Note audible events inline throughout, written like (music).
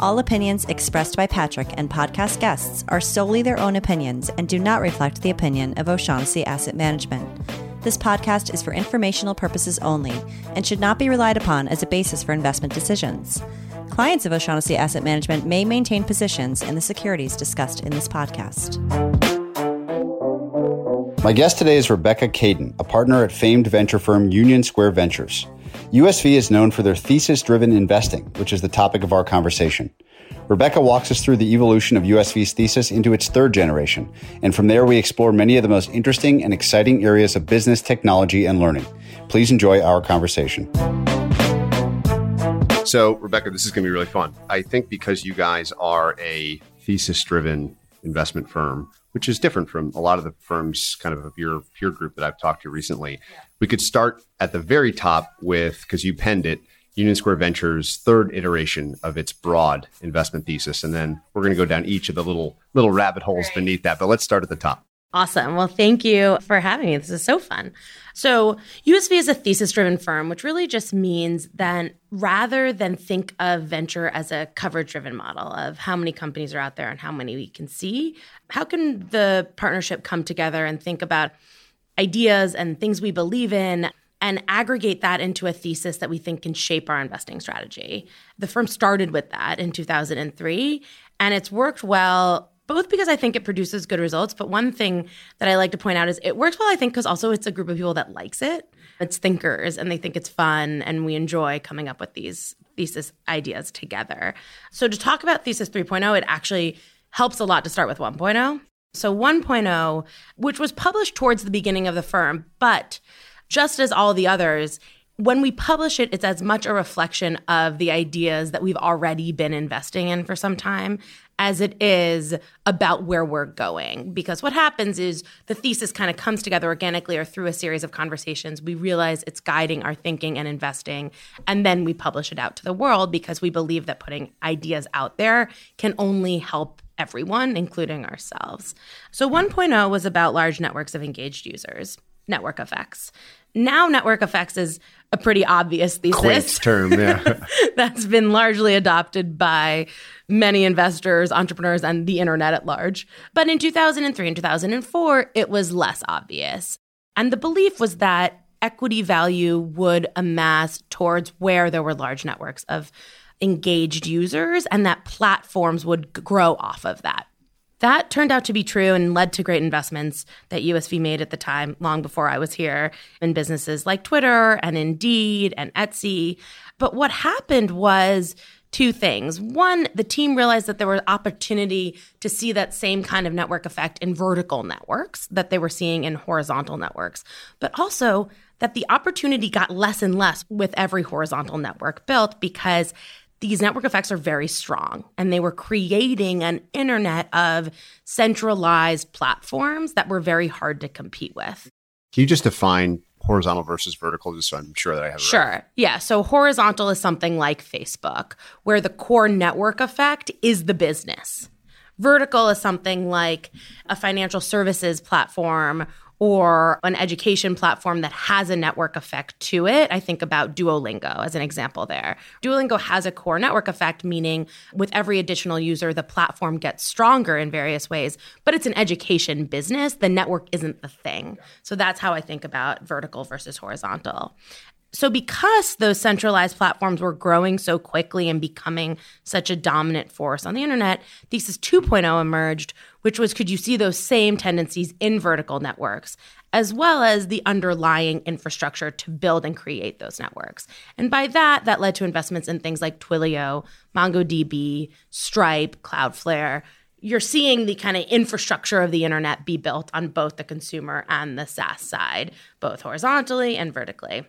All opinions expressed by Patrick and podcast guests are solely their own opinions and do not reflect the opinion of O'Shaughnessy Asset Management. This podcast is for informational purposes only and should not be relied upon as a basis for investment decisions. Clients of O'Shaughnessy Asset Management may maintain positions in the securities discussed in this podcast. My guest today is Rebecca Kaden, a partner at famed venture firm Union Square Ventures. USV is known for their thesis driven investing, which is the topic of our conversation. Rebecca walks us through the evolution of USV's thesis into its third generation, and from there we explore many of the most interesting and exciting areas of business, technology, and learning. Please enjoy our conversation. So, Rebecca, this is going to be really fun. I think because you guys are a thesis driven investment firm, which is different from a lot of the firms kind of of your peer group that I've talked to recently. We could start at the very top with, because you penned it, Union Square Ventures' third iteration of its broad investment thesis. And then we're going to go down each of the little little rabbit holes right. beneath that. But let's start at the top. Awesome. Well, thank you for having me. This is so fun. So, USV is a thesis driven firm, which really just means that rather than think of venture as a coverage driven model of how many companies are out there and how many we can see, how can the partnership come together and think about ideas and things we believe in and aggregate that into a thesis that we think can shape our investing strategy? The firm started with that in 2003, and it's worked well both because I think it produces good results, but one thing that I like to point out is it works well, I think, because also it's a group of people that likes it. It's thinkers and they think it's fun and we enjoy coming up with these thesis ideas together. So to talk about thesis 3.0, it actually helps a lot to start with 1.0. So 1.0, which was published towards the beginning of the firm, but just as all the others, when we publish it, it's as much a reflection of the ideas that we've already been investing in for some time as it is about where we're going. Because what happens is the thesis kind of comes together organically or through a series of conversations. We realize it's guiding our thinking and investing, and then we publish it out to the world because we believe that putting ideas out there can only help everyone, including ourselves. So 1.0 was about large networks of engaged users, network effects. Now, network effects is a pretty obvious thesis. Quaint term, yeah. (laughs) that's been largely adopted by many investors, entrepreneurs, and the internet at large. But in 2003 and 2004, it was less obvious. And the belief was that equity value would amass towards where there were large networks of engaged users and that platforms would grow off of that. That turned out to be true and led to great investments that USV made at the time, long before I was here, in businesses like Twitter and Indeed and Etsy. But what happened was two things. One, the team realized that there was opportunity to see that same kind of network effect in vertical networks that they were seeing in horizontal networks, but also that the opportunity got less and less with every horizontal network built because these network effects are very strong and they were creating an internet of centralized platforms that were very hard to compete with. Can you just define horizontal versus vertical just so I'm sure that I have Sure. Right? Yeah, so horizontal is something like Facebook where the core network effect is the business. Vertical is something like a financial services platform or an education platform that has a network effect to it. I think about Duolingo as an example there. Duolingo has a core network effect, meaning with every additional user, the platform gets stronger in various ways, but it's an education business. The network isn't the thing. So that's how I think about vertical versus horizontal. So, because those centralized platforms were growing so quickly and becoming such a dominant force on the internet, Thesis 2.0 emerged, which was could you see those same tendencies in vertical networks, as well as the underlying infrastructure to build and create those networks. And by that, that led to investments in things like Twilio, MongoDB, Stripe, Cloudflare. You're seeing the kind of infrastructure of the internet be built on both the consumer and the SaaS side, both horizontally and vertically.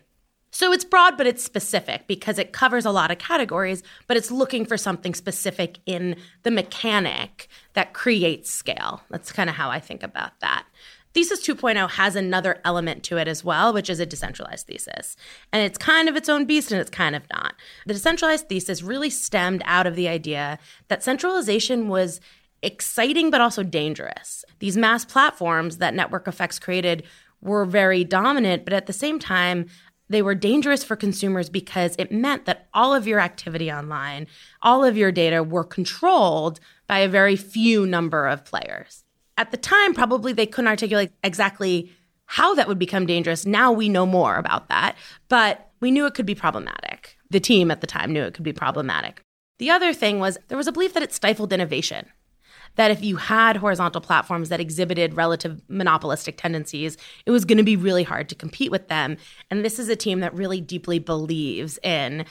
So it's broad, but it's specific because it covers a lot of categories, but it's looking for something specific in the mechanic that creates scale. That's kind of how I think about that. Thesis 2.0 has another element to it as well, which is a decentralized thesis. And it's kind of its own beast and it's kind of not. The decentralized thesis really stemmed out of the idea that centralization was exciting but also dangerous. These mass platforms that network effects created were very dominant, but at the same time, they were dangerous for consumers because it meant that all of your activity online, all of your data were controlled by a very few number of players. At the time, probably they couldn't articulate exactly how that would become dangerous. Now we know more about that, but we knew it could be problematic. The team at the time knew it could be problematic. The other thing was there was a belief that it stifled innovation that if you had horizontal platforms that exhibited relative monopolistic tendencies, it was going to be really hard to compete with them. And this is a team that really deeply believes in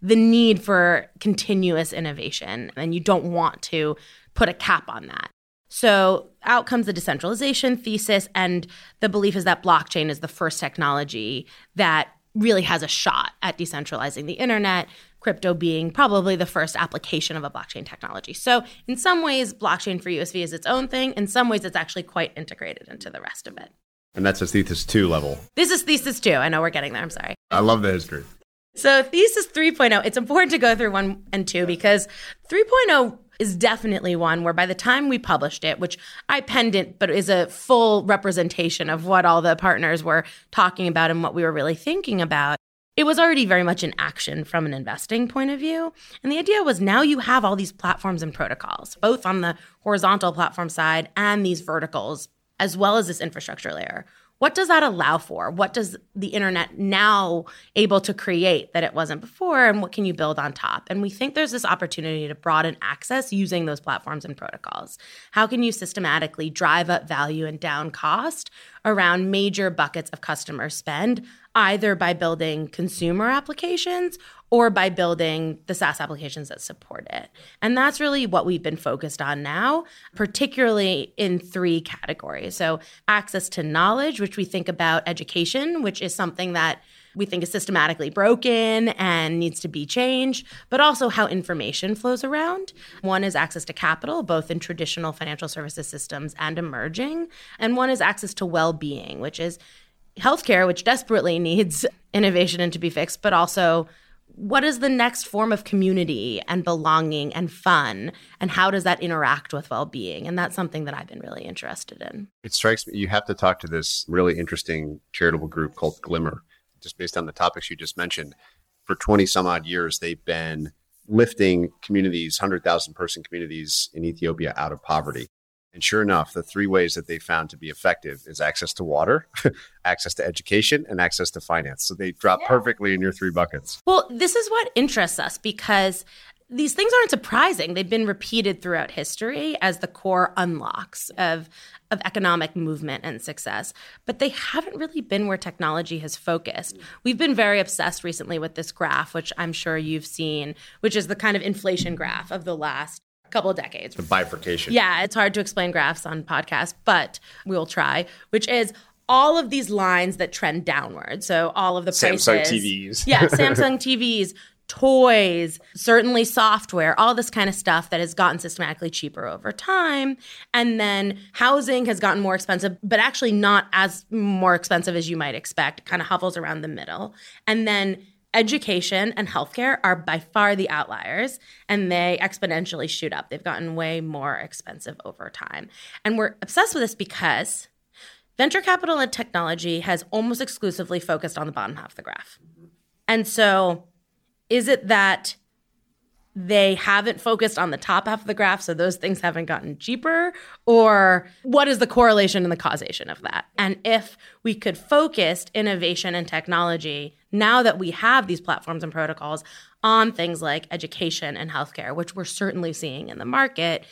the need for continuous innovation, and you don't want to put a cap on that. So, out comes the decentralization thesis, and the belief is that blockchain is the first technology that really has a shot at decentralizing the internet, crypto being probably the first application of a blockchain technology. So, in some ways, blockchain for USV is its own thing. In some ways, it's actually quite integrated into the rest of it. And that's a thesis two level. This is thesis two. I know we're getting there. I'm sorry. I love the history. So, thesis 3.0, it's important to go through one and two because 3.0 is definitely one where by the time we published it, which I penned it, but is a full representation of what all the partners were talking about and what we were really thinking about, it was already very much in action from an investing point of view. And the idea was now you have all these platforms and protocols, both on the horizontal platform side and these verticals, as well as this infrastructure layer. What does that allow for? What does the internet now able to create that it wasn't before? And what can you build on top? And we think there's this opportunity to broaden access using those platforms and protocols. How can you systematically drive up value and down cost around major buckets of customer spend, either by building consumer applications or by building the SaaS applications that support it. And that's really what we've been focused on now, particularly in three categories. So, access to knowledge, which we think about education, which is something that we think is systematically broken and needs to be changed, but also how information flows around. One is access to capital, both in traditional financial services systems and emerging. And one is access to well being, which is healthcare, which desperately needs (laughs) innovation and to be fixed, but also what is the next form of community and belonging and fun and how does that interact with well-being and that's something that i've been really interested in it strikes me you have to talk to this really interesting charitable group called glimmer just based on the topics you just mentioned for 20 some odd years they've been lifting communities 100000 person communities in ethiopia out of poverty and sure enough, the three ways that they found to be effective is access to water, (laughs) access to education, and access to finance. So they drop yeah. perfectly in your three buckets. Well, this is what interests us because these things aren't surprising. They've been repeated throughout history as the core unlocks of, of economic movement and success, but they haven't really been where technology has focused. We've been very obsessed recently with this graph, which I'm sure you've seen, which is the kind of inflation graph of the last couple of decades. The bifurcation. Yeah, it's hard to explain graphs on podcasts, but we'll try, which is all of these lines that trend downward. So all of the prices. (laughs) Samsung TVs. yeah, Samsung TVs, toys, certainly software, all this kind of stuff that has gotten systematically cheaper over time. And then housing has gotten more expensive, but actually not as more expensive as you might expect. Kind of hovels around the middle. And then education and healthcare are by far the outliers and they exponentially shoot up. They've gotten way more expensive over time. And we're obsessed with this because venture capital and technology has almost exclusively focused on the bottom half of the graph. And so is it that they haven't focused on the top half of the graph, so those things haven't gotten cheaper? Or what is the correlation and the causation of that? And if we could focus innovation and technology now that we have these platforms and protocols on things like education and healthcare, which we're certainly seeing in the market,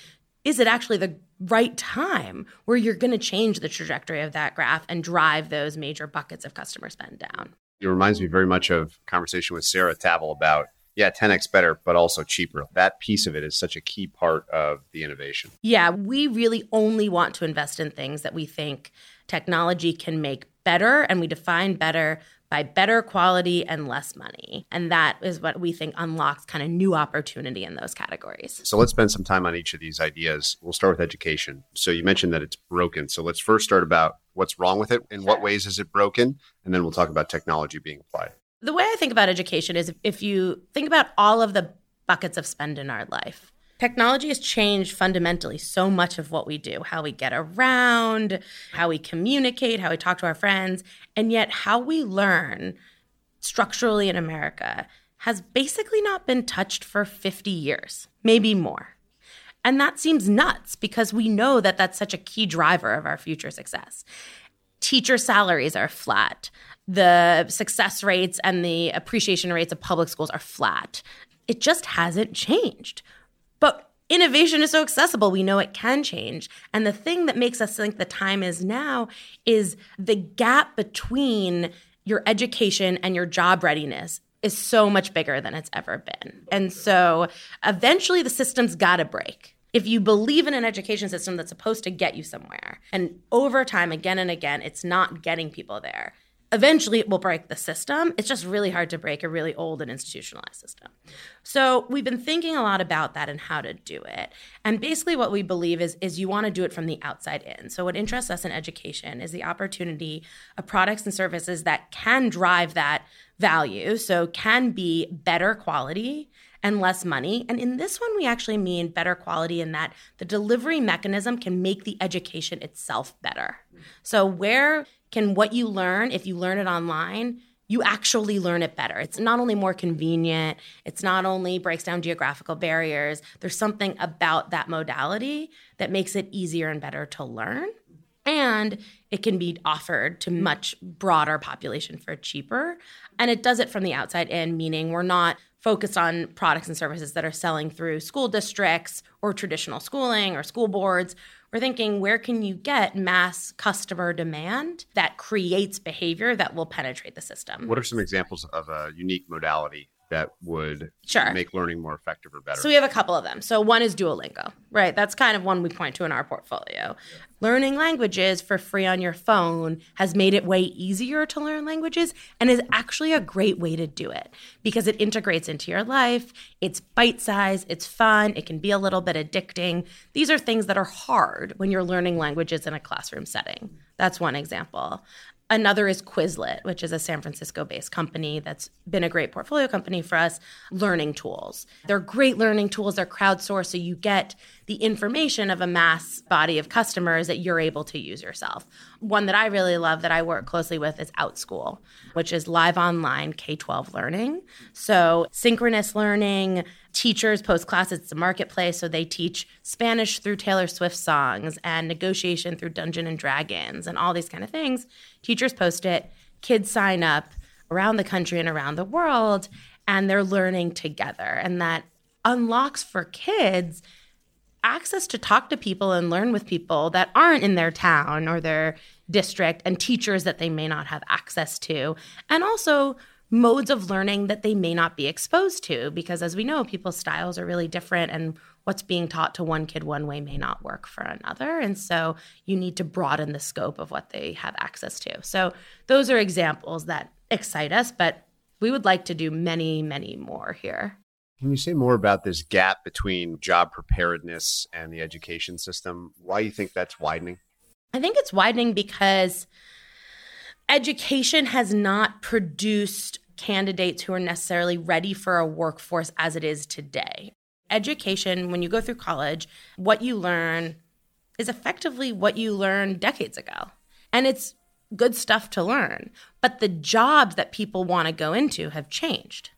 is it actually the right time where you're going to change the trajectory of that graph and drive those major buckets of customer spend down? It reminds me very much of conversation with Sarah Tavel about yeah, 10x better, but also cheaper. That piece of it is such a key part of the innovation. Yeah, we really only want to invest in things that we think technology can make better, and we define better by better quality and less money. And that is what we think unlocks kind of new opportunity in those categories. So let's spend some time on each of these ideas. We'll start with education. So you mentioned that it's broken. So let's first start about what's wrong with it, in what ways is it broken, and then we'll talk about technology being applied. The way I think about education is if you think about all of the buckets of spend in our life, technology has changed fundamentally so much of what we do how we get around, how we communicate, how we talk to our friends, and yet how we learn structurally in America has basically not been touched for 50 years, maybe more. And that seems nuts because we know that that's such a key driver of our future success. Teacher salaries are flat. The success rates and the appreciation rates of public schools are flat. It just hasn't changed. But innovation is so accessible. We know it can change. And the thing that makes us think the time is now is the gap between your education and your job readiness is so much bigger than it's ever been. And so eventually the system's got to break. If you believe in an education system that's supposed to get you somewhere, and over time, again and again, it's not getting people there, eventually it will break the system. It's just really hard to break a really old and institutionalized system. So we've been thinking a lot about that and how to do it. And basically what we believe is is you want to do it from the outside in. So what interests us in education is the opportunity of products and services that can drive that value, so can be better quality and less money. And in this one, we actually mean better quality in that the delivery mechanism can make the education itself better. So, where can what you learn, if you learn it online, you actually learn it better. It's not only more convenient, it's not only breaks down geographical barriers, there's something about that modality that makes it easier and better to learn. And it can be offered to much broader population for cheaper. And it does it from the outside in, meaning we're not focused on products and services that are selling through school districts or traditional schooling or school boards. We're thinking, where can you get mass customer demand that creates behavior that will penetrate the system? What are some examples of a unique modality that would sure. make learning more effective or better? So we have a couple of them. So one is Duolingo, right? That's kind of one we point to in our portfolio. Learning languages for free on your phone has made it way easier to learn languages and is actually a great way to do it because it integrates into your life. It's bite sized, it's fun, it can be a little bit addicting. These are things that are hard when you're learning languages in a classroom setting. That's one example. Another is Quizlet, which is a San Francisco based company that's been a great portfolio company for us, learning tools. They're great learning tools, they're crowdsourced, so you get the information of a mass body of customers that you're able to use yourself. One that I really love that I work closely with is OutSchool, which is live online K 12 learning. So, synchronous learning, teachers post classes, it's a marketplace. So, they teach Spanish through Taylor Swift songs and negotiation through Dungeon and Dragons and all these kind of things. Teachers post it, kids sign up around the country and around the world, and they're learning together. And that unlocks for kids access to talk to people and learn with people that aren't in their town or their district and teachers that they may not have access to. And also, modes of learning that they may not be exposed to because as we know people's styles are really different and what's being taught to one kid one way may not work for another. And so you need to broaden the scope of what they have access to. So those are examples that excite us but we would like to do many many more here can you say more about this gap between job preparedness and the education system? Why do you think that's widening? I think it's widening because education has not produced candidates who are necessarily ready for a workforce as it is today. Education, when you go through college, what you learn is effectively what you learned decades ago. And it's good stuff to learn. But the jobs that people want to go into have changed.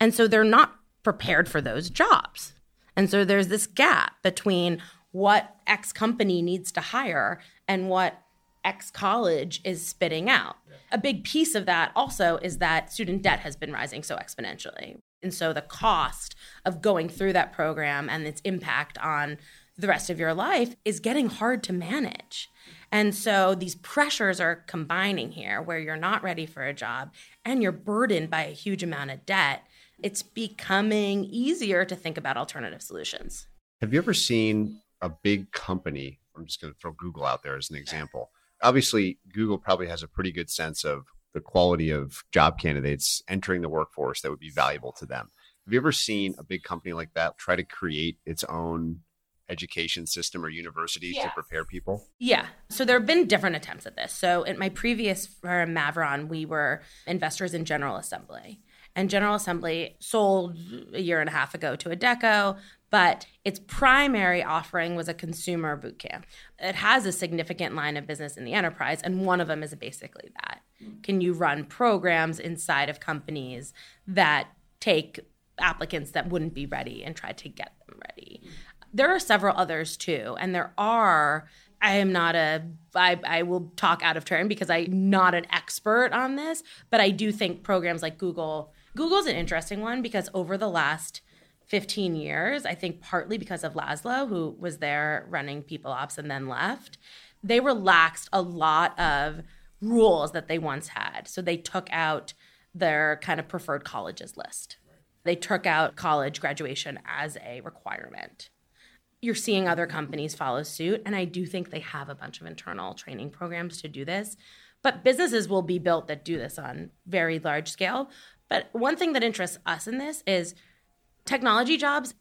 And so they're not prepared for those jobs. And so there's this gap between what X company needs to hire and what X college is spitting out. A big piece of that also is that student debt has been rising so exponentially. And so the cost of going through that program and its impact on the rest of your life is getting hard to manage. And so these pressures are combining here where you're not ready for a job and you're burdened by a huge amount of debt it's becoming easier to think about alternative solutions. Have you ever seen a big company? I'm just going to throw Google out there as an example. Obviously, Google probably has a pretty good sense of the quality of job candidates entering the workforce that would be valuable to them. Have you ever seen a big company like that try to create its own education system or universities Yes. to prepare people? Yeah. So there have been different attempts at this. So in my previous firm, Mavron, we were investors in General Assembly. And General Assembly sold a year and a half ago to Adecco, but its primary offering was a consumer boot camp. It has a significant line of business in the enterprise, and one of them is basically that. Can you run programs inside of companies that take applicants that wouldn't be ready and try to get them ready? there are several others too and there are i am not a I, I will talk out of turn because i'm not an expert on this but i do think programs like google google's an interesting one because over the last 15 years i think partly because of laszlo who was there running people ops and then left they relaxed a lot of rules that they once had so they took out their kind of preferred colleges list they took out college graduation as a requirement you're seeing other companies follow suit. And I do think they have a bunch of internal training programs to do this. But businesses will be built that do this on very large scale. But one thing that interests us in this is technology jobs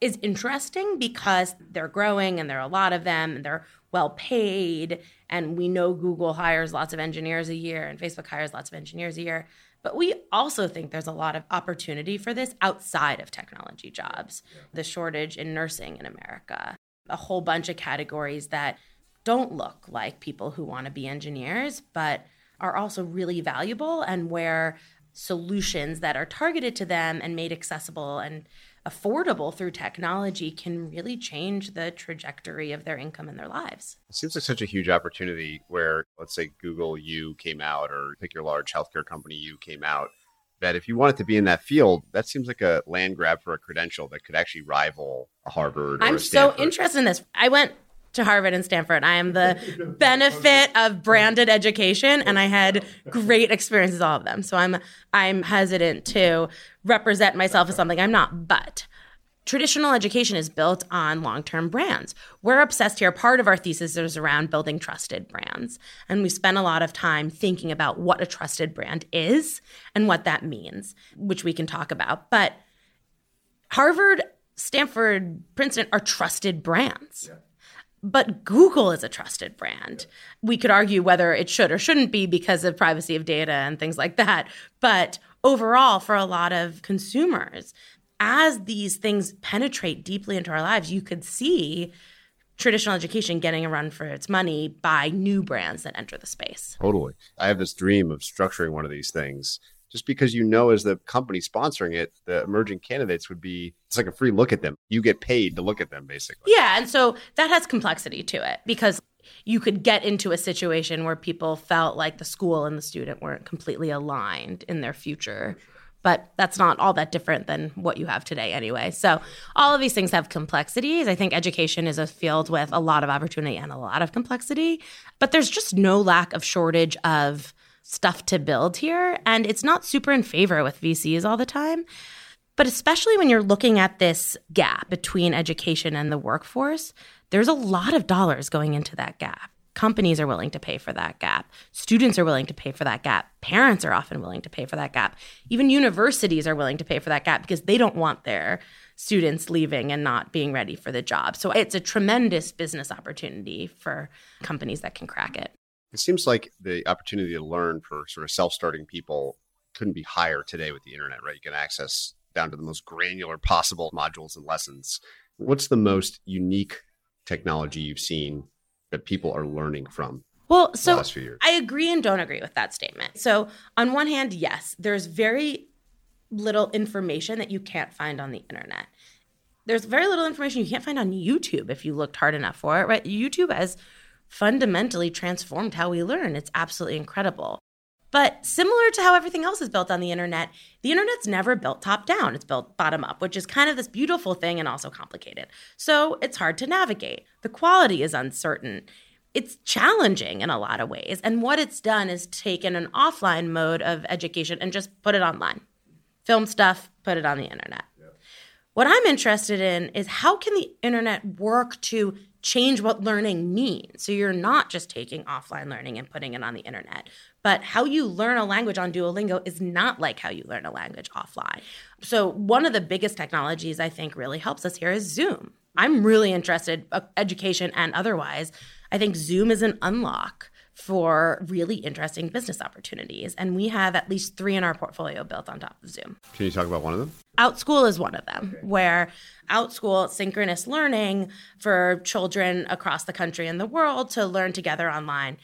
is interesting because they're growing and there are a lot of them and they're well paid. And we know Google hires lots of engineers a year and Facebook hires lots of engineers a year. But we also think there's a lot of opportunity for this outside of technology jobs. The shortage in nursing in America, a whole bunch of categories that don't look like people who want to be engineers, but are also really valuable and where solutions that are targeted to them and made accessible and affordable through technology can really change the trajectory of their income and their lives. It seems like such a huge opportunity where, let's say, Google U came out, or pick your large healthcare company U came out. That if you wanted to be in that field, that seems like a land grab for a credential that could actually rival a Harvard. I'm a so interested in this. I went to Harvard and Stanford. I am the benefit of branded education and I had great experiences all of them. So I'm I'm hesitant to represent myself as something I'm not, but traditional education is built on long-term brands. We're obsessed here. Part of our thesis is around building trusted brands. And we spend a lot of time thinking about what a trusted brand is and what that means, which we can talk about. But Harvard, Stanford, Princeton are trusted brands. But Google is a trusted brand. We could argue whether it should or shouldn't be because of privacy of data and things like that. But overall, for a lot of consumers, as these things penetrate deeply into our lives, you could see traditional education getting a run for its money by new brands that enter the space. Totally. I have this dream of structuring one of these things just because you know, as the company sponsoring it, the emerging candidates would be, it's like a free look at them. You get paid to look at them, basically. Yeah, and so that has complexity to it because you could get into a situation where people felt like the school and the student weren't completely aligned in their future. But that's not all that different than what you have today, anyway. So, all of these things have complexities. I think education is a field with a lot of opportunity and a lot of complexity, but there's just no lack of shortage of stuff to build here. And it's not super in favor with VCs all the time. But especially when you're looking at this gap between education and the workforce, there's a lot of dollars going into that gap. Companies are willing to pay for that gap. Students are willing to pay for that gap. Parents are often willing to pay for that gap. Even universities are willing to pay for that gap because they don't want their students leaving and not being ready for the job. So it's a tremendous business opportunity for companies that can crack it. It seems like the opportunity to learn for sort of self starting people couldn't be higher today with the internet, right? You can access down to the most granular possible modules and lessons. What's the most unique technology you've seen that people are learning from Well, the so last few years? I agree and don't agree with that statement. So, on one hand, yes, there's very little information that you can't find on the internet. There's very little information you can't find on YouTube if you looked hard enough for it, right? YouTube has fundamentally transformed how we learn. It's absolutely incredible. But similar to how everything else is built on the internet, the internet's never built top down. It's built bottom up, which is kind of this beautiful thing and also complicated. So it's hard to navigate. The quality is uncertain. It's challenging in a lot of ways. And what it's done is taken an offline mode of education and just put it online. Film stuff, put it on the internet. What I'm interested in is how can the internet work to change what learning means? So you're not just taking offline learning and putting it on the internet, but how you learn a language on Duolingo is not like how you learn a language offline. So one of the biggest technologies I think really helps us here is Zoom. I'm really interested, uh, education and otherwise. I think Zoom is an unlock for really interesting business opportunities. And we have at least three in our portfolio built on top of Zoom. Can you talk about one of them? Outschool is one of them, where Outschool synchronous learning for children across the country and the world to learn together online.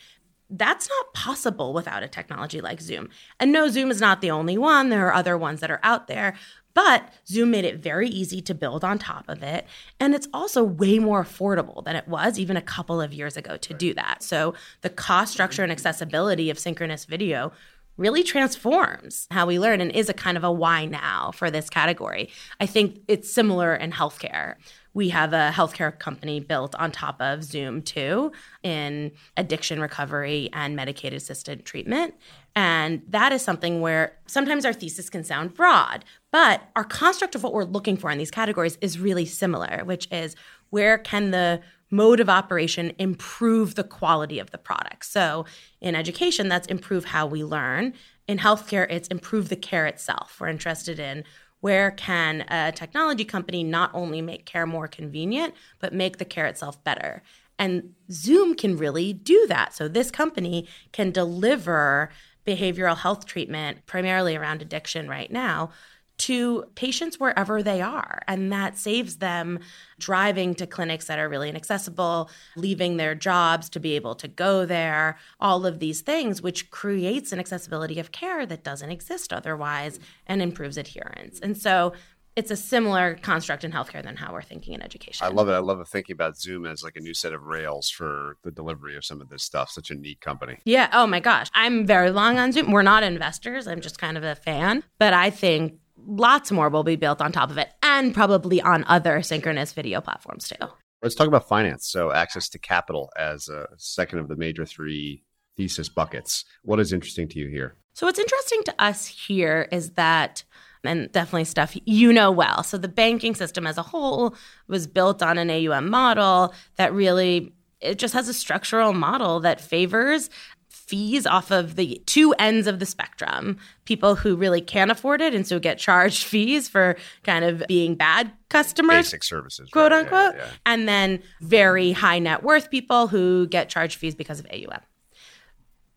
That's not possible without a technology like Zoom. And no, Zoom is not the only one. There are other ones that are out there. But Zoom made it very easy to build on top of it. And it's also way more affordable than it was even a couple of years ago to do that. So the cost structure and accessibility of synchronous video really transforms how we learn and is a kind of a why now for this category. I think it's similar in healthcare. We have a healthcare company built on top of Zoom too in addiction recovery and medication assisted treatment. And that is something where sometimes our thesis can sound broad, but our construct of what we're looking for in these categories is really similar, which is where can the mode of operation improve the quality of the product? So in education, that's improve how we learn. In healthcare, it's improve the care itself. We're interested in where can a technology company not only make care more convenient, but make the care itself better? And Zoom can really do that. So this company can deliver behavioral health treatment, primarily around addiction right now, to patients wherever they are. And that saves them driving to clinics that are really inaccessible, leaving their jobs to be able to go there, all of these things, which creates an accessibility of care that doesn't exist otherwise and improves adherence. And so it's a similar construct in healthcare than how we're thinking in education. I love it. I love thinking about Zoom as like a new set of rails for the delivery of some of this stuff. Such a neat company. Yeah. Oh my gosh. I'm very long on Zoom. We're not investors. I'm just kind of a fan. But I think lots more will be built on top of it and probably on other synchronous video platforms too. Let's talk about finance. So, access to capital as a second of the major three thesis buckets. What is interesting to you here? So, what's interesting to us here is that and definitely stuff you know well. So the banking system as a whole was built on an AUM model that really it just has a structural model that favors fees off of the two ends of the spectrum people who really can't afford it and so get charged (laughs) fees for kind of being bad customers basic services quote right? unquote Yeah, yeah. and then very high net worth people who get charged fees because of AUM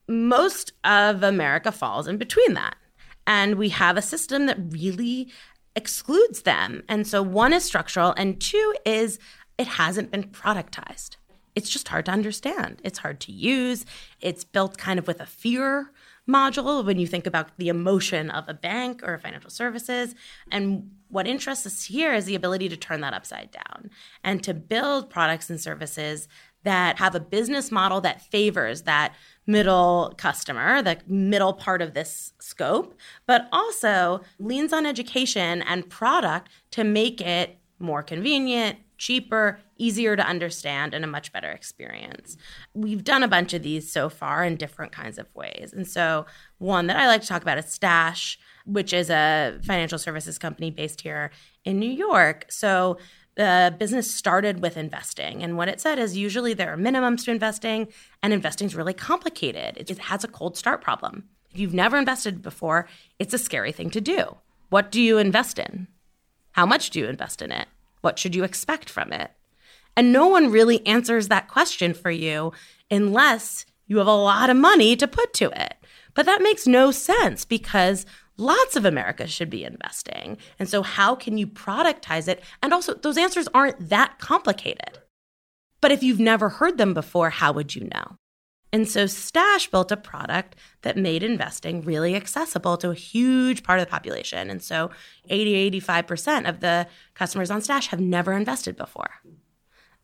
most of America falls in between that and we have a system that really excludes them. And so one is structural, and two is it hasn't been productized. It's just hard to understand. It's hard to use. It's built kind of with a fear module when you think about the emotion of a bank or financial services. And what interests us here is the ability to turn that upside down and to build products and services that have a business model that favors that middle customer, the middle part of this scope, but also leans on education and product to make it more convenient, cheaper, easier to understand, and a much better experience. We've done a bunch of these so far in different kinds of ways. And so, one that I like to talk about is Stash, which is a financial services company based here in New York. So, the business started with investing. And what it said is usually there are minimums to investing, and investing is really complicated. It has a cold start problem. If you've never invested before, it's a scary thing to do. What do you invest in? How much do you invest in it? What should you expect from it? And no one really answers that question for you unless you have a lot of money to put to it. But that makes no sense because lots of America should be investing. And so, how can you productize it? And also, those answers aren't that complicated. But if you've never heard them before, how would you know? And so, Stash built a product that made investing really accessible to a huge part of the population. And so, 80, 85% of the customers on Stash have never invested before.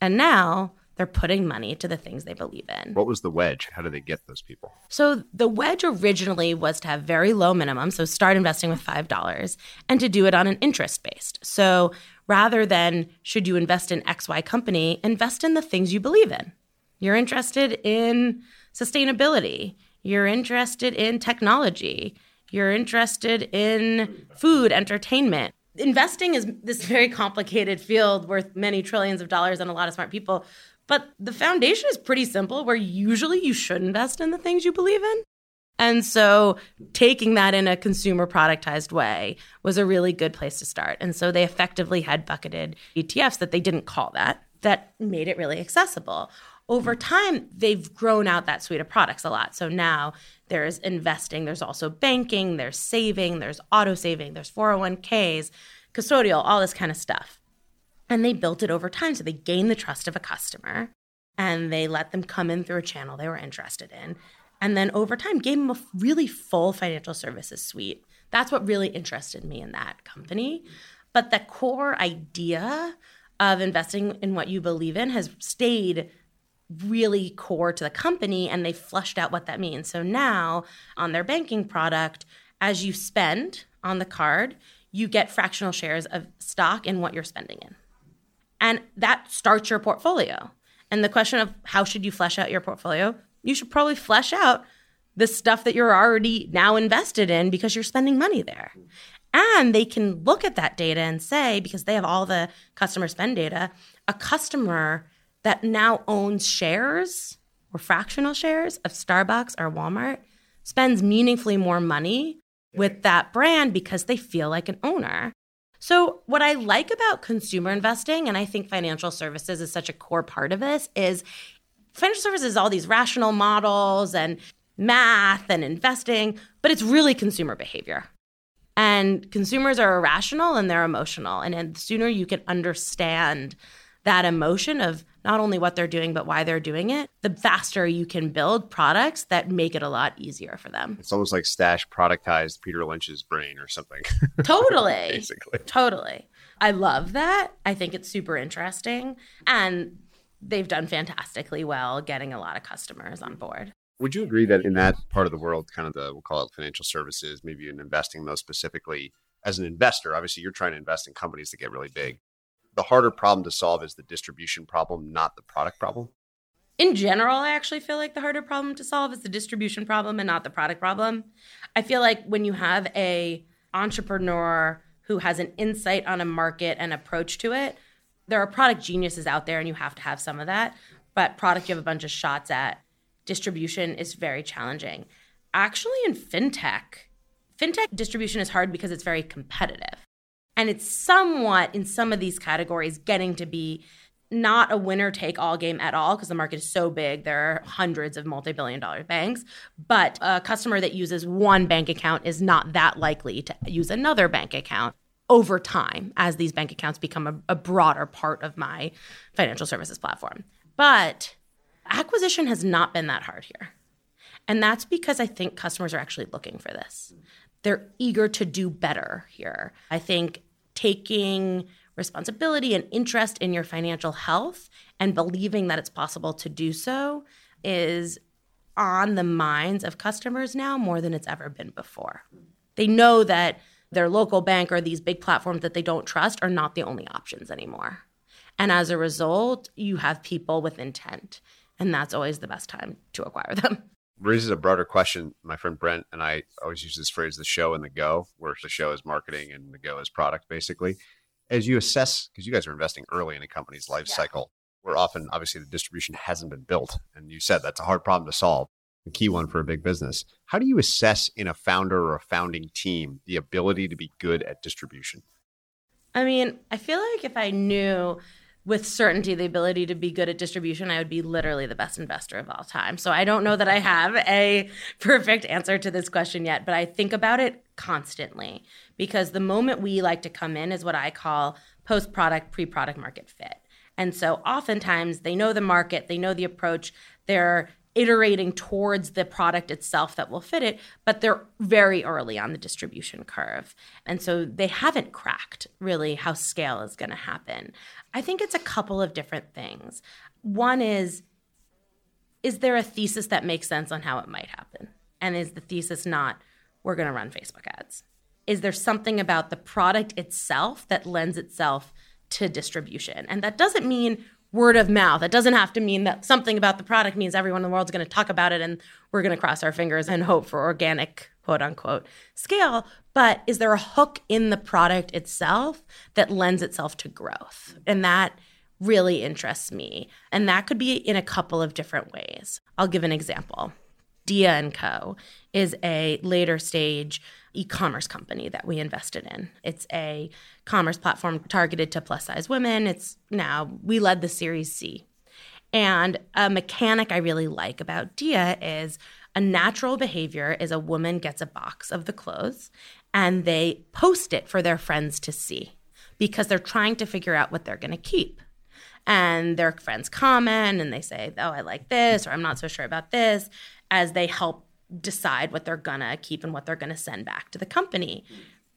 And now, they're putting money to the things they believe in. What was the wedge? How did they get those people? So the wedge originally was to have very low minimum, so start investing with $5 and to do it on an interest based. So rather than should you invest in XY company, invest in the things you believe in. You're interested in sustainability, you're interested in technology, you're interested in food, entertainment. Investing is this very complicated field worth many trillions of dollars and a lot of smart people. But the foundation is pretty simple, where usually you should invest in the things you believe in. And so taking that in a consumer productized way was a really good place to start. And so they effectively had bucketed ETFs that they didn't call that, that made it really accessible. Over time, they've grown out that suite of products a lot. So now there's investing, there's also banking, there's saving, there's auto saving, there's 401ks, custodial, all this kind of stuff. And they built it over time. So they gained the trust of a customer and they let them come in through a channel they were interested in. And then over time, gave them a really full financial services suite. That's what really interested me in that company. But the core idea of investing in what you believe in has stayed really core to the company and they flushed out what that means. So now on their banking product, as you spend on the card, you get fractional shares of stock in what you're spending in. And that starts your portfolio. And the question of how should you flesh out your portfolio? You should probably flesh out the stuff that you're already now invested in because you're spending money there. And they can look at that data and say, because they have all the customer spend data, a customer that now owns shares or fractional shares of Starbucks or Walmart spends meaningfully more money with that brand because they feel like an owner. So, what I like about consumer investing, and I think financial services is such a core part of this, is financial services, all these rational models and math and investing, but it's really consumer behavior. And consumers are irrational and they're emotional. And the sooner you can understand that emotion of not only what they're doing, but why they're doing it, the faster you can build products that make it a lot easier for them. It's almost like Stash productized Peter Lynch's brain or something. (laughs) Totally. Basically. Totally. I love that. I think it's super interesting. And they've done fantastically well getting a lot of customers on board. Would you agree that in that part of the world, kind of the, we'll call it financial services, maybe in investing most specifically, as an investor, obviously you're trying to invest in companies that get really big the harder problem to solve is the distribution problem, not the product problem? In general, I actually feel like the harder problem to solve is the distribution problem and not the product problem. I feel like when you have a entrepreneur who has an insight on a market and approach to it, there are product geniuses out there and you have to have some of that, but product you have a bunch of shots at. Distribution is very challenging. Actually in fintech, fintech distribution is hard because it's very competitive. And it's somewhat in some of these categories getting to be not a winner take all game at all because the market is so big. There are hundreds of multi billion dollar banks. But a customer that uses one bank account is not that likely to use another bank account over time as these bank accounts become a, a broader part of my financial services platform. But acquisition has not been that hard here. And that's because I think customers are actually looking for this. They're eager to do better here. I think taking responsibility and interest in your financial health and believing that it's possible to do so is on the minds of customers now more than it's ever been before. They know that their local bank or these big platforms that they don't trust are not the only options anymore. And as a result, you have people with intent, and that's always the best time to acquire them raises a broader question. My friend Brent and I always use this phrase the show and the go, where the show is marketing and the go is product, basically. As you assess, because you guys are investing early in a company's life yeah. cycle, where often, obviously, the distribution hasn't been built. And you said that's a hard problem to solve, the key one for a big business. How do you assess in a founder or a founding team the ability to be good at distribution? I mean, I feel like if I knew with certainty the ability to be good at distribution, I would be literally the best investor of all time. So I don't know that I have a (laughs) perfect answer to this question yet, but I think about it constantly because the moment we like to come in is what I call post product, pre product market fit. And so oftentimes they know the market, they know the approach, they're iterating towards the product itself that will fit it, but they're very early on the distribution curve. And so they haven't cracked really how scale is going to happen. I think it's a couple of different things. One is is there a thesis that makes sense on how it might happen? And is the thesis not we're going to run Facebook ads? Is there something about the product itself that lends itself to distribution? And that doesn't mean word of mouth. It doesn't have to mean that something about the product means everyone in the world is going to talk about it and we're going to cross our fingers and hope for organic, quote unquote, scale. But is there a hook in the product itself that lends itself to growth? And that really interests me. And that could be in a couple of different ways. I'll give an example. Dia and Co is a later stage e-commerce company that we invested in. It's a commerce platform targeted to plus size women. It's now we led the Series C. And a mechanic I really like about Dia is a natural behavior is a woman gets a box of the clothes and they post it for their friends to see because they're trying to figure out what they're going to keep. And their friends comment and they say, Oh, I like this, or I'm not so sure about this, as they help decide what they're to keep and what they're to send back to the company.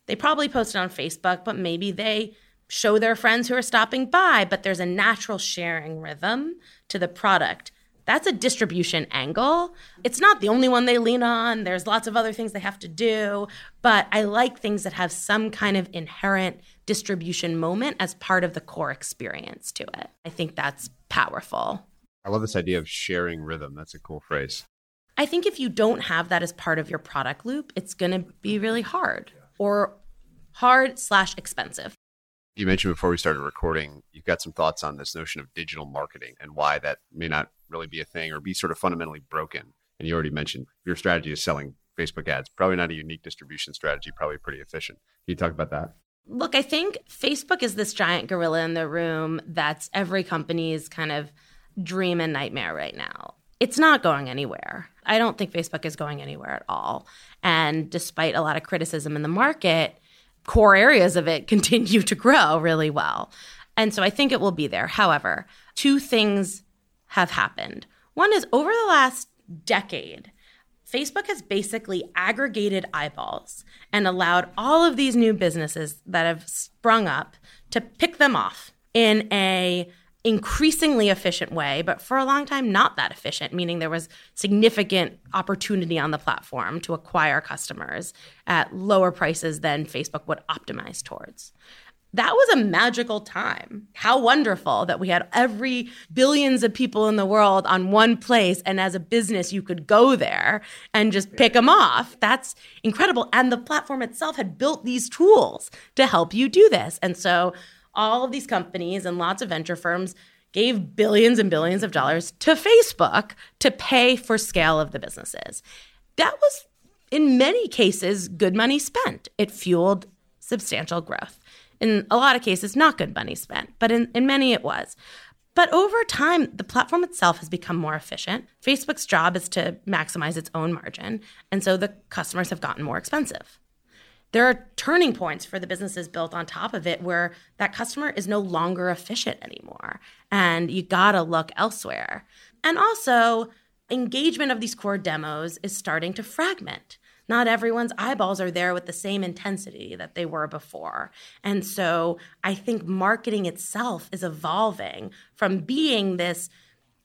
They probably post it on Facebook, but maybe they show their friends who are stopping by, but there's a natural sharing rhythm to the product. That's a distribution angle. It's not the only one they lean on. There's lots of other things they have to do, but I like things that have some kind of inherent distribution moment as part of the core experience to it. I think that's powerful. I love this idea of sharing rhythm. That's a cool phrase. I think if you don't have that as part of your product loop, it's going to be really hard or hard slash expensive you mentioned before we started recording, you've got some thoughts on this notion of digital marketing and why that may not really be a thing or be sort of fundamentally broken. And you already mentioned your strategy is selling Facebook ads. Probably not a unique distribution strategy, probably pretty efficient. Can you talk about that? Look, I think Facebook is this giant gorilla in the room that's every company's kind of dream and nightmare right now. It's not going anywhere. I don't think Facebook is going anywhere at all. And despite a lot of criticism in the market, core areas of it (laughs) continue to grow really well. And so I think it will be there. However, two things have happened. One is over the last decade, Facebook has basically aggregated eyeballs and allowed all of these new businesses that have sprung up to pick them off in a increasingly efficient way, but for a long time not that efficient, meaning there was significant opportunity on the platform to acquire customers at lower prices than Facebook would optimize towards. That was a magical time. How wonderful that we had every billions of people in the world on one place. And as a business, you could go there and just pick them off. That's incredible. And the platform itself had built these tools to help you do this. And so all of these companies and lots of venture firms gave billions and billions of dollars to Facebook to pay for scale of the businesses. That was, in many cases, good money spent. It fueled substantial growth. In a lot of cases, not good money spent, but in, in many it was. But over time, the platform itself has become more efficient. Facebook's job is to maximize its own margin. And so the customers have gotten more expensive there are turning points for the businesses built on top of it where that customer is no longer efficient anymore and you got to look elsewhere and also engagement of these core demos is starting to fragment not everyone's eyeballs are there with the same intensity that they were before. And so I think marketing itself is evolving from being this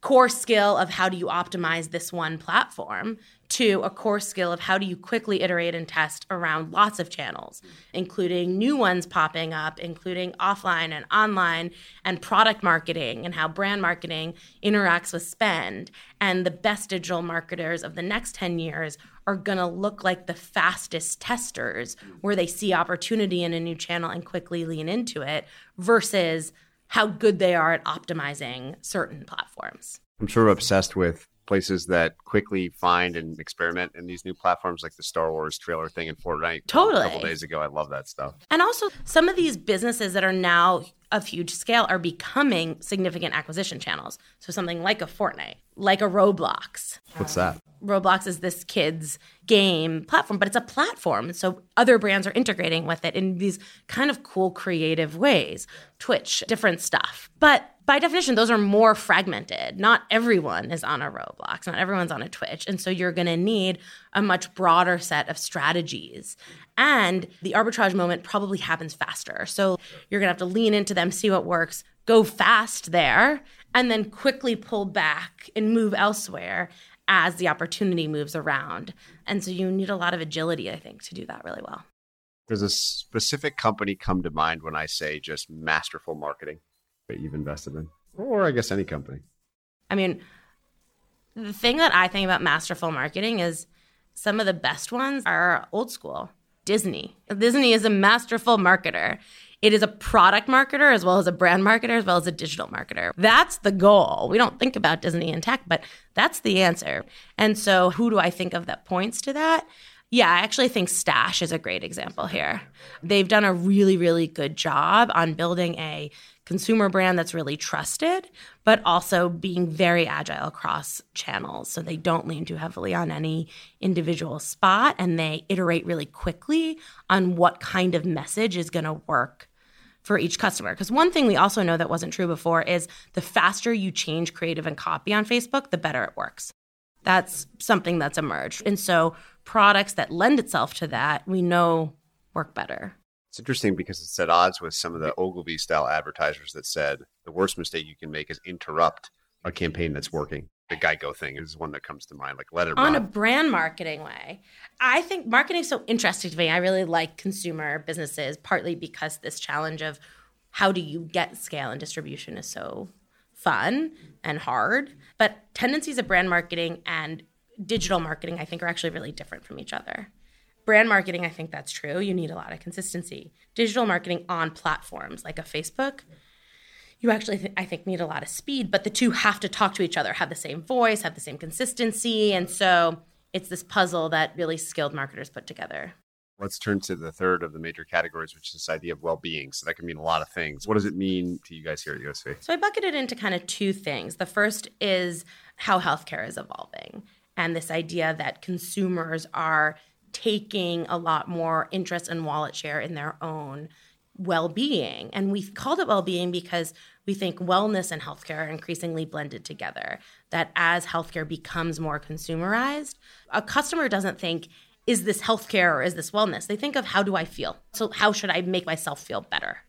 core skill of how do you optimize this one platform to a core skill of how do you quickly iterate and test around lots of channels, including new ones popping up, including offline and online, and product marketing and how brand marketing interacts with spend. And the best digital marketers of the next 10 years are going to look like the fastest testers where they see opportunity in a new channel and quickly lean into it versus how good they are at optimizing certain platforms. I'm sort of obsessed with places that quickly find and experiment in these new platforms like the Star Wars trailer thing in Fortnite totally. a couple days ago. I love that stuff. And also some of these businesses that are now of huge scale are becoming significant acquisition channels. So something like a Fortnite, like a Roblox. What's that? Roblox is this kids game platform, but it's a platform. So other brands are integrating with it in these kind of cool creative ways. Twitch, different stuff. But by definition, those are more fragmented. Not everyone is on a Roblox, not everyone's on a Twitch. And so you're going to need a much broader set of strategies. And the arbitrage moment probably happens faster. So you're going to have to lean into them, see what works, go fast there, and then quickly pull back and move elsewhere as the opportunity moves around. And so you need a lot of agility, I think, to do that really well. Does a specific company come to mind when I say just masterful marketing that you've invested in? Or I guess any company. I mean, the thing that I think about masterful marketing is some of the best ones are old school. Disney. Disney is a masterful marketer It is a product marketer as well as a brand marketer as well as a digital marketer. That's the goal. We don't think about Disney and tech, but that's the answer. And so, who do I think of that points to that? Yeah, I actually think Stash is a great example here. They've done a really, really good job on building a consumer brand that's really trusted, but also being very agile across channels. So they don't lean too heavily on any individual spot and they iterate really quickly on what kind of message is going to work for each customer. Because one thing we also know that wasn't true before is the faster you change creative and copy on Facebook, the better it works. That's something that's emerged. And so products that lend itself to that, we know work better. It's interesting because it's at odds with some of the Ogilvy style advertisers that said the worst mistake you can make is interrupt a campaign that's working. The Geico thing is one that comes to mind, like let it on run. a brand marketing way. I think marketing is so interesting to me. I really like consumer businesses, partly because this challenge of how do you get scale and distribution is so fun and hard. But tendencies of brand marketing and digital marketing, I think, are actually really different from each other. Brand marketing, I think that's true. You need a lot of consistency. Digital marketing on platforms like a Facebook, you actually, th- I think, need a lot of speed, but the two have to talk to each other, have the same voice, have the same consistency. And so it's this puzzle that really skilled marketers put together. Let's turn to the third of the major categories, which is this idea of well being. So that can mean a lot of things. What does it mean to you guys here at USV? So I bucket it into kind of two things. The first is how healthcare is evolving and this idea that consumers are taking a lot more interest and wallet share in their own well-being. And we called it well-being because we think wellness and healthcare are increasingly blended together that as healthcare becomes more consumerized a customer doesn't think is this healthcare or is this wellness? They think of how do i feel? So how should i make myself feel better?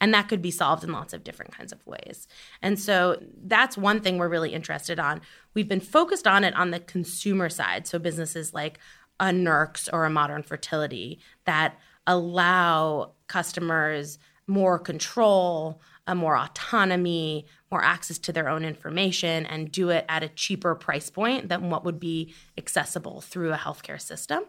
And that could be solved in lots of different kinds of ways. And so that's one thing we're really interested on. We've been focused on it on the consumer side. So businesses like a Nurx or a modern fertility that allow customers more control, more autonomy, more access to their own information, and do it at a cheaper price point than what would be accessible through a healthcare system.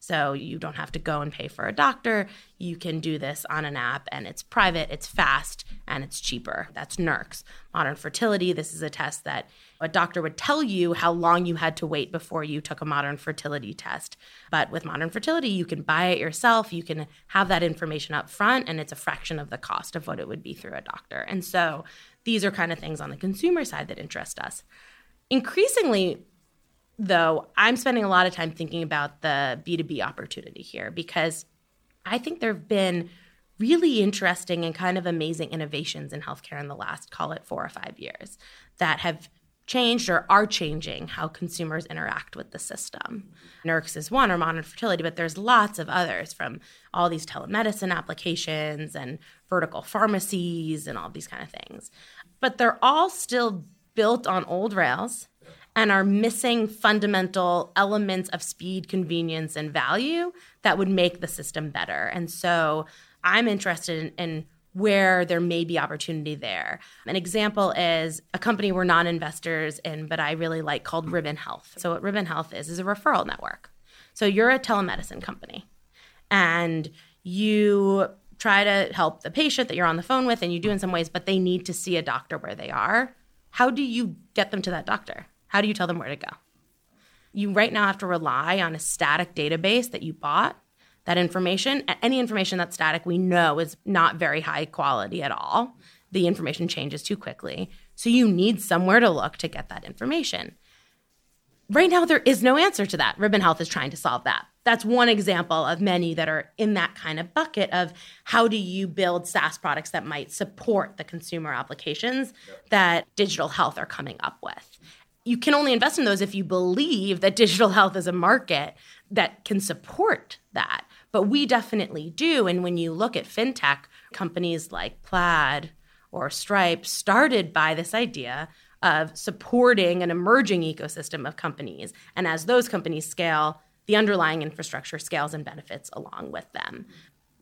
So you don't have to go and pay for a doctor. You can do this on an app, and it's private, it's fast, and it's cheaper. That's Nurx. Modern fertility, this is a test that a doctor would tell you how long you had to wait before you took a modern fertility test. But with modern fertility, you can buy it yourself, you can have that information up front, and it's a fraction of the cost of what it would be through a doctor. And so these are kind of things on the consumer side that interest us. Increasingly, though, I'm spending a lot of time thinking about the B2B opportunity here because I think there have been really interesting and kind of amazing innovations in healthcare in the last, call it four or five years, that have changed or are changing how consumers interact with the system. Nurx is one, or modern fertility, but there's lots of others from all these telemedicine applications and vertical pharmacies and all these kind of things. But they're all still built on old rails and are missing fundamental elements of speed, convenience, and value that would make the system better. And so I'm interested in, in where there may be opportunity there. An example is a company we're non investors in, but I really like called Ribbon Health. So, what Ribbon Health is, is a referral network. So, you're a telemedicine company and you try to help the patient that you're on the phone with, and you do in some ways, but they need to see a doctor where they are. How do you get them to that doctor? How do you tell them where to go? You right now have to rely on a static database that you bought that information, any information that's static, we know is not very high quality at all. The information changes too quickly. So you need somewhere to look to get that information. Right now, there is no answer to that. Ribbon Health is trying to solve that. That's one example of many that are in that kind of bucket of how do you build SaaS products that might support the consumer applications that digital health are coming up with. You can only invest in those if you believe that digital health is a market that can support that. But we definitely do. And when you look at fintech, companies like Plaid or Stripe started by this idea of supporting an emerging ecosystem of companies. And as those companies scale, the underlying infrastructure scales and benefits along with them.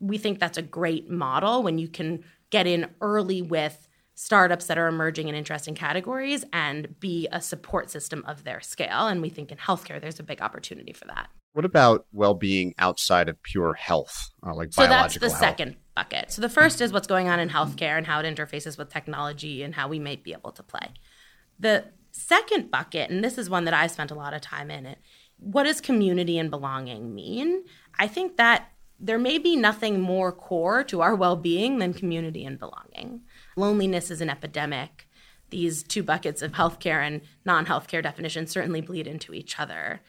We think that's a great model when you can get in early with startups that are emerging in interesting categories and be a support system of their scale. And we think in healthcare, there's a big opportunity for that. What about well-being outside of pure health, uh, like so biological that's the health? second bucket. So the first is what's going on in healthcare and how it interfaces with technology and how we might be able to play. The second bucket, and this is one that I spent a lot of time in it, what does community and belonging mean? I think that there may be nothing more core to our well-being than community and belonging. Loneliness is an epidemic. These two buckets of healthcare and non-healthcare definitions certainly bleed into each other.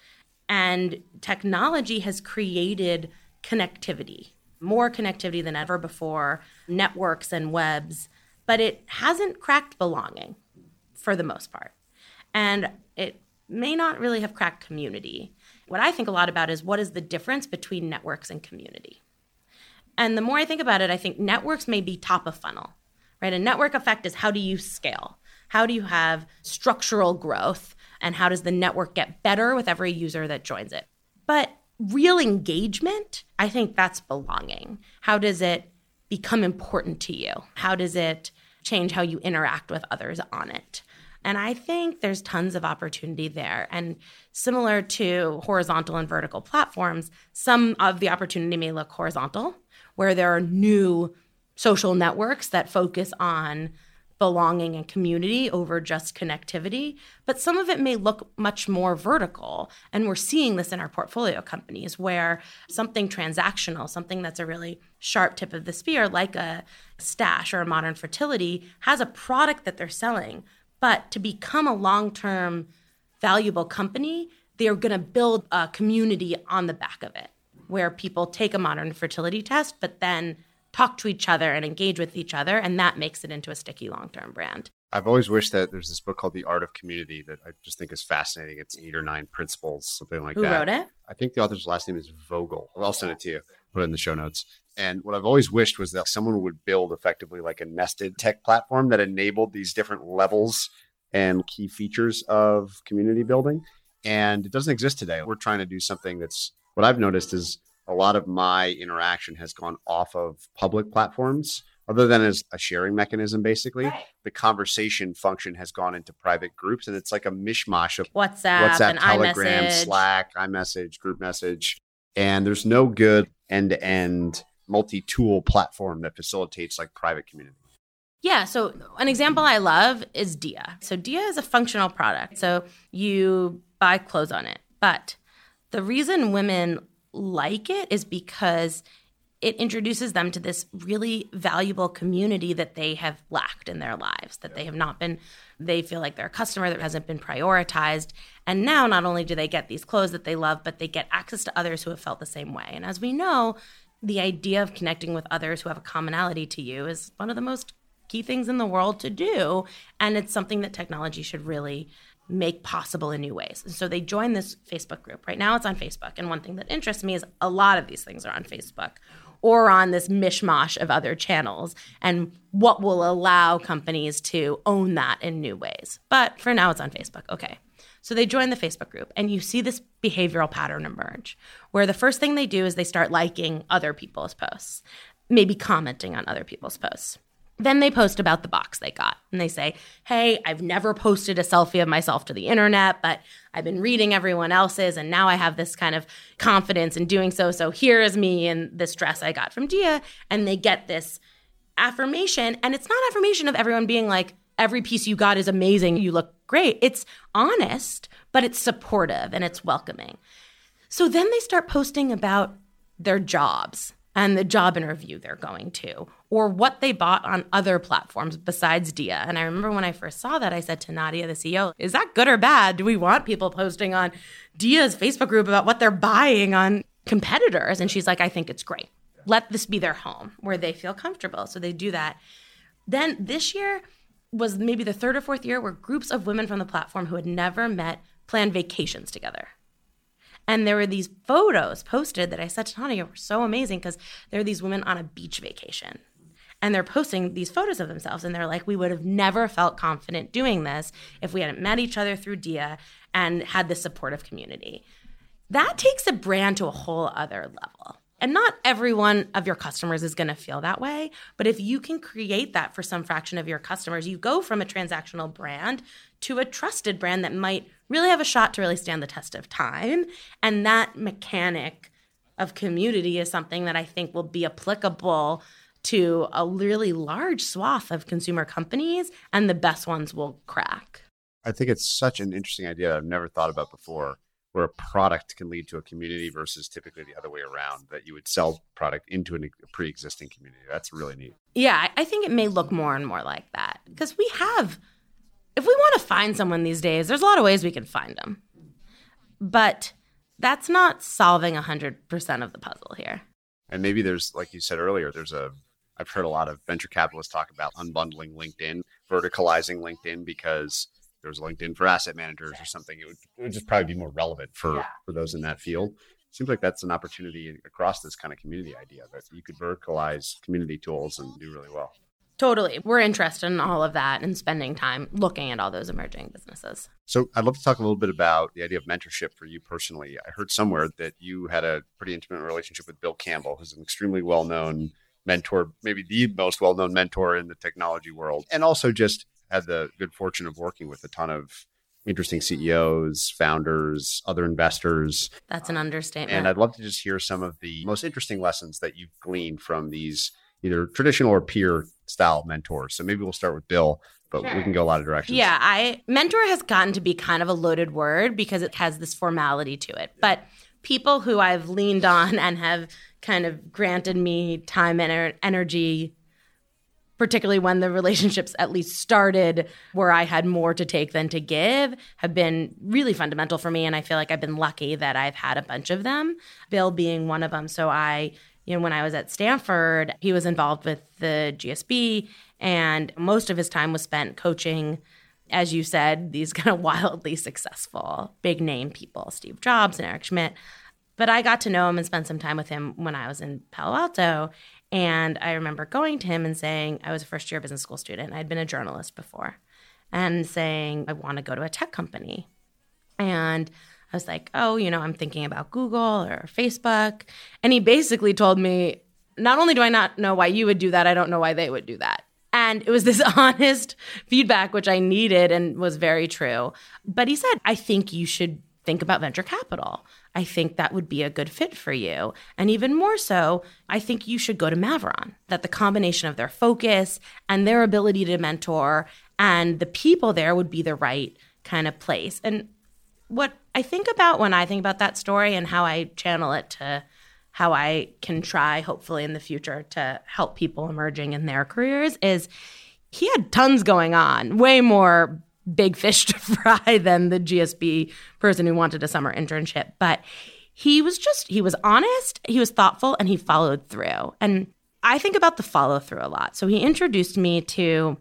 And technology has created connectivity, more connectivity than ever before, networks and webs, but it hasn't cracked belonging for the most part. And it may not really have cracked community. What I think a lot about is what is the difference between networks and community? And the more I think about it, I think networks may be top of funnel, right? A network effect is how do you scale? How do you have structural growth? And how does the network get better with every user that joins it? But real engagement, I think that's belonging. How does it become important to you? How does it change how you interact with others on it? And I think there's tons of opportunity there. And similar to horizontal and vertical platforms, some of the opportunity may look horizontal, where there are new social networks that focus on belonging and community over just connectivity. But some of it may look much more vertical. And we're seeing this in our portfolio companies where something transactional, something that's a really sharp tip of the spear, like a stash or a modern fertility, has a product that they're selling. But to become a long term valuable company, they're going to build a community on the back of it where people take a modern fertility test, but then talk to each other and engage with each other. And that makes it into a sticky long term brand. I've always wished that there's this book called The Art of Community that I just think is fascinating. It's eight or nine principles, something like Who that. Who wrote it? I think the author's last name is Vogl. I'll send it to you. Put it in the show notes. And what I've always wished was that someone would build effectively like a nested tech platform that enabled these different levels and key features of community building. And it doesn't exist today. We're trying to do something that's what I've noticed is a lot of my interaction has gone off of public platforms other than as a sharing mechanism basically Right. the conversation function has gone into private groups and it's like a mishmash of WhatsApp, whatsapp and telegram iMessage. slack imessage group message and there's no good end-to-end multi-tool platform that facilitates like private community Yeah. So an example I love is Dia. So Dia is a functional product. So you buy clothes on it. But the reason women like it is because it introduces them to this really valuable community that they have lacked in their lives, that they have not been, they feel like they're a customer that hasn't been prioritized. And now not only do they get these clothes that they love, but they get access to others who have felt the same way. And as we know, the idea of connecting with others who have a commonality to you is one of the most key things in the world to do. And it's something that technology should really make possible in new ways. And so they join this Facebook group. Right now it's on Facebook. And one thing that interests me is a lot of these things are on Facebook or on this mishmash of other channels and what will allow companies to own that in new ways. But for now it's on Facebook. Okay. So they join the Facebook group and you see this behavioral pattern emerge where the first thing they do is they start liking other people's posts, maybe commenting on other people's posts. Then they post about the box they got and they say, Hey, I've never posted a selfie of myself to the internet, but I've been reading everyone else's and now I have this kind of confidence in doing so. So here is me in this dress I got from Dia. And they get this affirmation. And it's not affirmation of everyone being like, every piece you got is amazing. You look great. It's honest, but it's supportive and it's welcoming. So then they start posting about their jobs and the job interview they're going to, or what they bought on other platforms besides Dia. And I remember when I first saw that, I said to Nadia, the CEO, is that good or bad? Do we want people posting on Dia's Facebook group about what they're buying on competitors? And she's like, I think it's great. Let this be their home where they feel comfortable. So they do that. Then this year was maybe the third or fourth year where groups of women from the platform who had never met planned vacations together. And there were these photos posted that I said to Tanya were so amazing because there are these women on a beach vacation. And they're posting these photos of themselves, and they're like, we would have never felt confident doing this if we hadn't met each other through Dia and had this supportive community. That takes a brand to a whole other level. And not every one of your customers is going to feel that way. But if you can create that for some fraction of your customers, you go from a transactional brand to a trusted brand that might really have a shot to really stand the test of time. And that mechanic of community is something that I think will be applicable to a really large swath of consumer companies, and the best ones will crack. I think it's such an interesting idea I've never thought about before where a product can lead to a community versus typically the other way around that you would sell product into a pre-existing community. That's really neat. Yeah i think it may look more and more like that because we have if we want to find someone these days there's a lot of ways we can find them but that's not solving 100% of the puzzle here. And maybe there's like you said earlier there's a i've heard a lot of venture capitalists talk about unbundling linkedin verticalizing linkedin because there was LinkedIn for asset managers or something, it would, it would just probably be more relevant for, yeah. for those in that field. Seems like that's an opportunity across this kind of community idea that you could verticalize community tools and do really well. Totally. We're interested in all of that and spending time looking at all those emerging businesses. So, I'd love to talk a little bit about the idea of mentorship for you personally. I heard somewhere that you had a pretty intimate relationship with Bill Campbell, who's an extremely well known mentor, maybe the most well known mentor in the technology world, and also just had the good fortune of working with a ton of interesting hmm. CEOs, founders, other investors. That's an understatement. And I'd love to just hear some of the most interesting lessons that you've gleaned from these either traditional or peer style mentors. So maybe we'll start with Bill, but sure. we can go a lot of directions. Yeah, I mentor has gotten to be kind of a loaded word because it has this formality to it. But people who I've leaned on and have kind of granted me time and er, energy particularly when the relationships at least started where I had more to take than to give, have been really fundamental for me. And I feel like I've been lucky that I've had a bunch of them, Bill being one of them. So I, you know, when I was at Stanford, he was involved with the GSB, and most of his time was spent coaching, as you said, these (laughs) kind of wildly successful big name people, Steve Jobs and Eric Schmidt. But I got to know him and spend some time with him when I was in Palo Alto. And I remember going to him and saying, I was a first year business school student. I'd been a journalist before, and saying, I want to go to a tech company. And I was like, oh, you know, I'm thinking about Google or Facebook. And he basically told me, not only do I not know why you would do that, I don't know why they would do that. And it was this (laughs) honest feedback, which I needed and was very true. But he said, I think you should think about venture capital. I think that would be a good fit for you. And even more so, I think you should go to Maveron, that the combination of their focus and their ability to mentor and the people there would be the right kind of place. And what I think about when I think about that story and how I channel it to how I can try, hopefully, in the future to help people emerging in their careers is he had tons going on, way more big fish to (laughs) fry than the GSB person who wanted a summer internship. But he was just, he was honest, he was thoughtful, and he followed through. And I think about the follow through a lot. So he introduced me to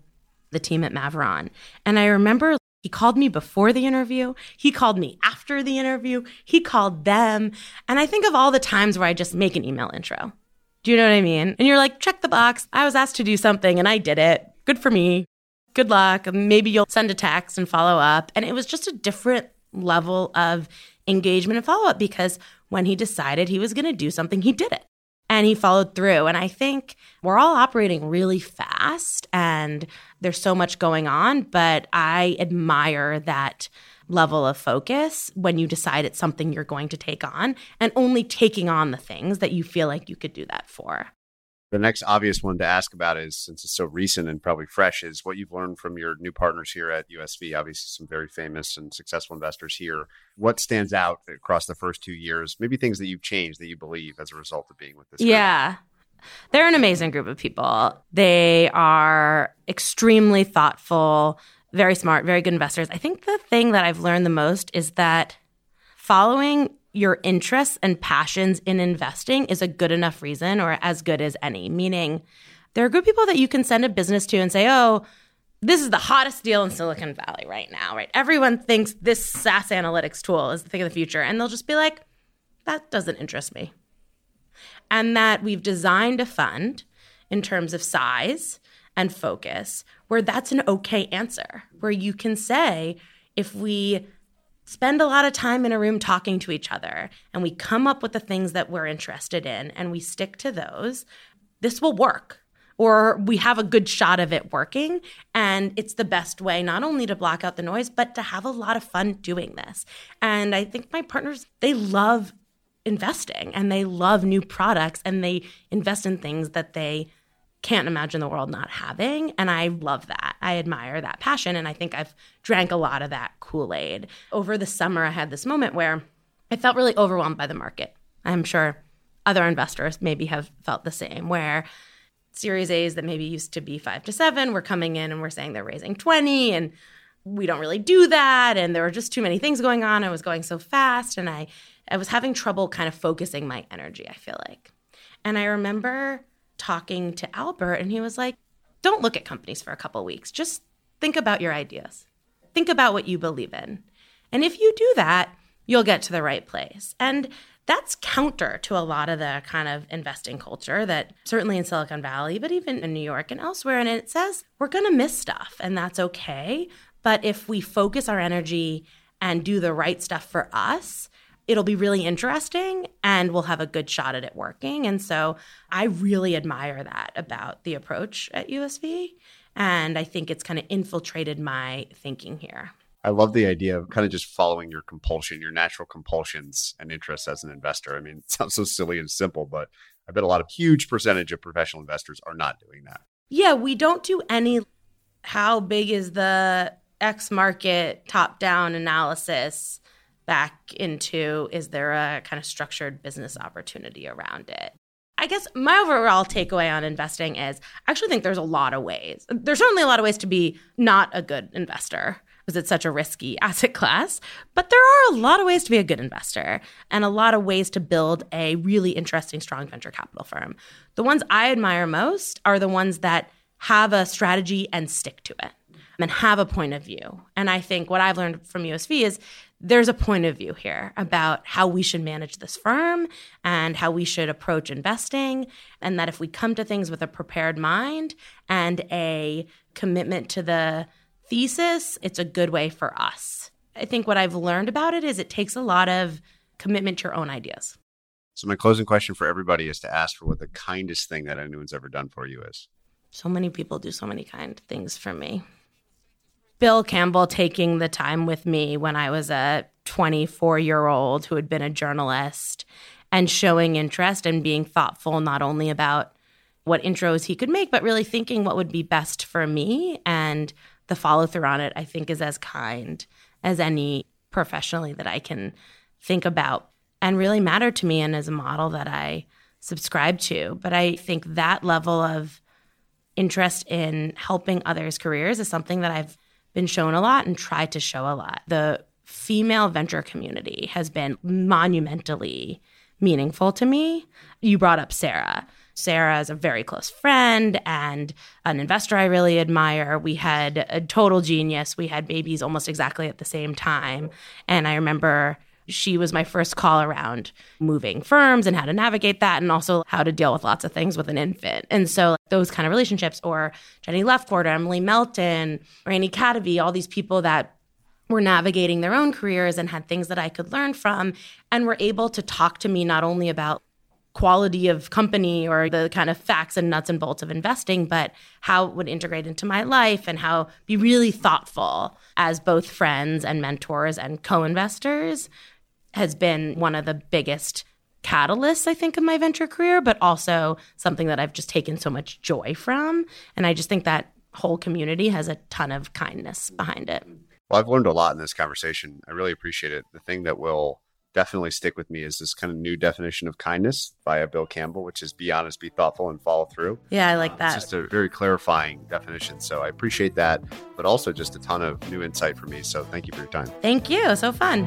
the team at Maveron. And I remember he called me before the interview. He called me after the interview. He called them. And I think of all the times where I just make an email intro. Do you know what I mean? And you're like, check the box. I was asked to do something and I did it. Good for me good luck. Maybe you'll send a text and follow up. And it was just a different level of engagement and follow up because when he decided he was going to do something, he did it and he followed through. And I think we're all operating really fast and there's so much going on, but I admire that level of focus when you decide it's something you're going to take on and only taking on the things that you feel like you could do that for. The next obvious one to ask about is since it's so recent and probably fresh is what you've learned from your new partners here at USV, obviously some very famous and successful investors here. What stands out across the first two years? Maybe things that you've changed that you believe as a result of being with this. Group. Yeah. They're an amazing group of people. They are extremely thoughtful, very smart, very good investors. I think the thing that I've learned the most is that following your interests and passions in investing is a good enough reason or as good as any. Meaning, there are good people that you can send a business to and say, oh, this is the hottest deal in Silicon Valley right now, right? Everyone thinks this SaaS analytics tool is the thing of the future. And they'll just be like, that doesn't interest me. And that we've designed a fund in terms of size and focus where that's an okay answer, where you can say, if we spend a lot of time in a room talking to each other and we come up with the things that we're interested in and we stick to those, this will work. Or we have a good shot of it working. And it's the best way not only to block out the noise, but to have a lot of fun doing this. And I think my partners, they love investing and they love new products and they invest in things that they can't imagine the world not having. And I love that. I admire that passion. And I think I've drank a lot of that Kool Aid. Over the summer, I had this moment where I felt really overwhelmed by the market. I'm sure other investors maybe have felt the same, where Series A's that maybe used to be five to seven were coming in and we're saying they're raising 20. And we don't really do that. And there were just too many things going on. I was going so fast. And I, I was having trouble kind of focusing my energy, I feel like. And I remember talking to Albert, and he was like, don't look at companies for a couple weeks. Just think about your ideas, think about what you believe in. And if you do that, you'll get to the right place. And that's counter to a lot of the kind of investing culture that certainly in Silicon Valley, but even in New York and elsewhere. And it says we're going to miss stuff, and that's okay. But if we focus our energy and do the right stuff for us, it'll be really interesting and we'll have a good shot at it working. And so I really admire that about the approach at USV. And I think it's kind of infiltrated my thinking here. I love the idea of kind of just following your compulsion, your natural compulsions and interests as an investor. I mean, it sounds so silly and simple, but I bet a lot of huge percentage of professional investors are not doing that. Yeah, we don't do any how big is the X market top down analysis back into is there a kind of structured business opportunity around it? I guess my overall takeaway on investing is I actually think there's a lot of ways. There's certainly a lot of ways to be not a good investor because it's such a risky (laughs) asset class, but there are a lot of ways to be a good investor and a lot of ways to build a really interesting, strong venture capital firm. The ones I admire most are the ones that have a strategy and stick to it and have a point of view. And I think what I've learned from USV is there's a point of view here about how we should manage this firm and how we should approach investing. And that if we come to things with a prepared mind and a commitment to the thesis, it's a good way for us. I think what I've learned about it is it takes a lot of commitment to your own ideas. So, my closing question for everybody is to ask for what the kindest thing that anyone's ever done for you is. So many people do so many kind things for me. Bill Campbell taking the time with me when I was a 24 year old who had been a journalist and showing interest and being thoughtful not only about what intros he could make, but really thinking what would be best for me. And the follow through on it, I think, is as kind as any professionally that I can think about and really matter to me and as a model that I subscribe to. But I think that level of interest in helping others' careers is something that I've been shown a lot and tried to show a lot. The female venture community has been monumentally meaningful to me. You brought up Sarah. Sarah is a very close friend and an investor I really admire. We had a total genius. We had babies almost exactly at the same time. And I remember she was my first call around moving firms and how to navigate that and also how to deal with lots of things with an infant. And so those kind of relationships or Jenny Lefcourt, Emily Melton, Randy Kadavy, all these people that were navigating their own careers and had things that I could learn from and were able to talk to me not only about quality of company or the kind of facts and nuts and bolts of investing, but how it would integrate into my life and how be really thoughtful as both friends and mentors and co-investors has been one of the biggest catalysts, I think, of my venture career, but also something that I've just taken so much joy from. And I just think that whole community has a ton of kindness behind it. Well, I've learned a lot in this conversation. I really appreciate it. The thing that will definitely stick with me is this kind of new definition of kindness via Bill Campbell, which is be honest, be thoughtful, and follow through. Yeah, I like um, that. It's just a very clarifying definition. So I appreciate that, but also just a ton of new insight for me. So thank you for your time. Thank you. So fun.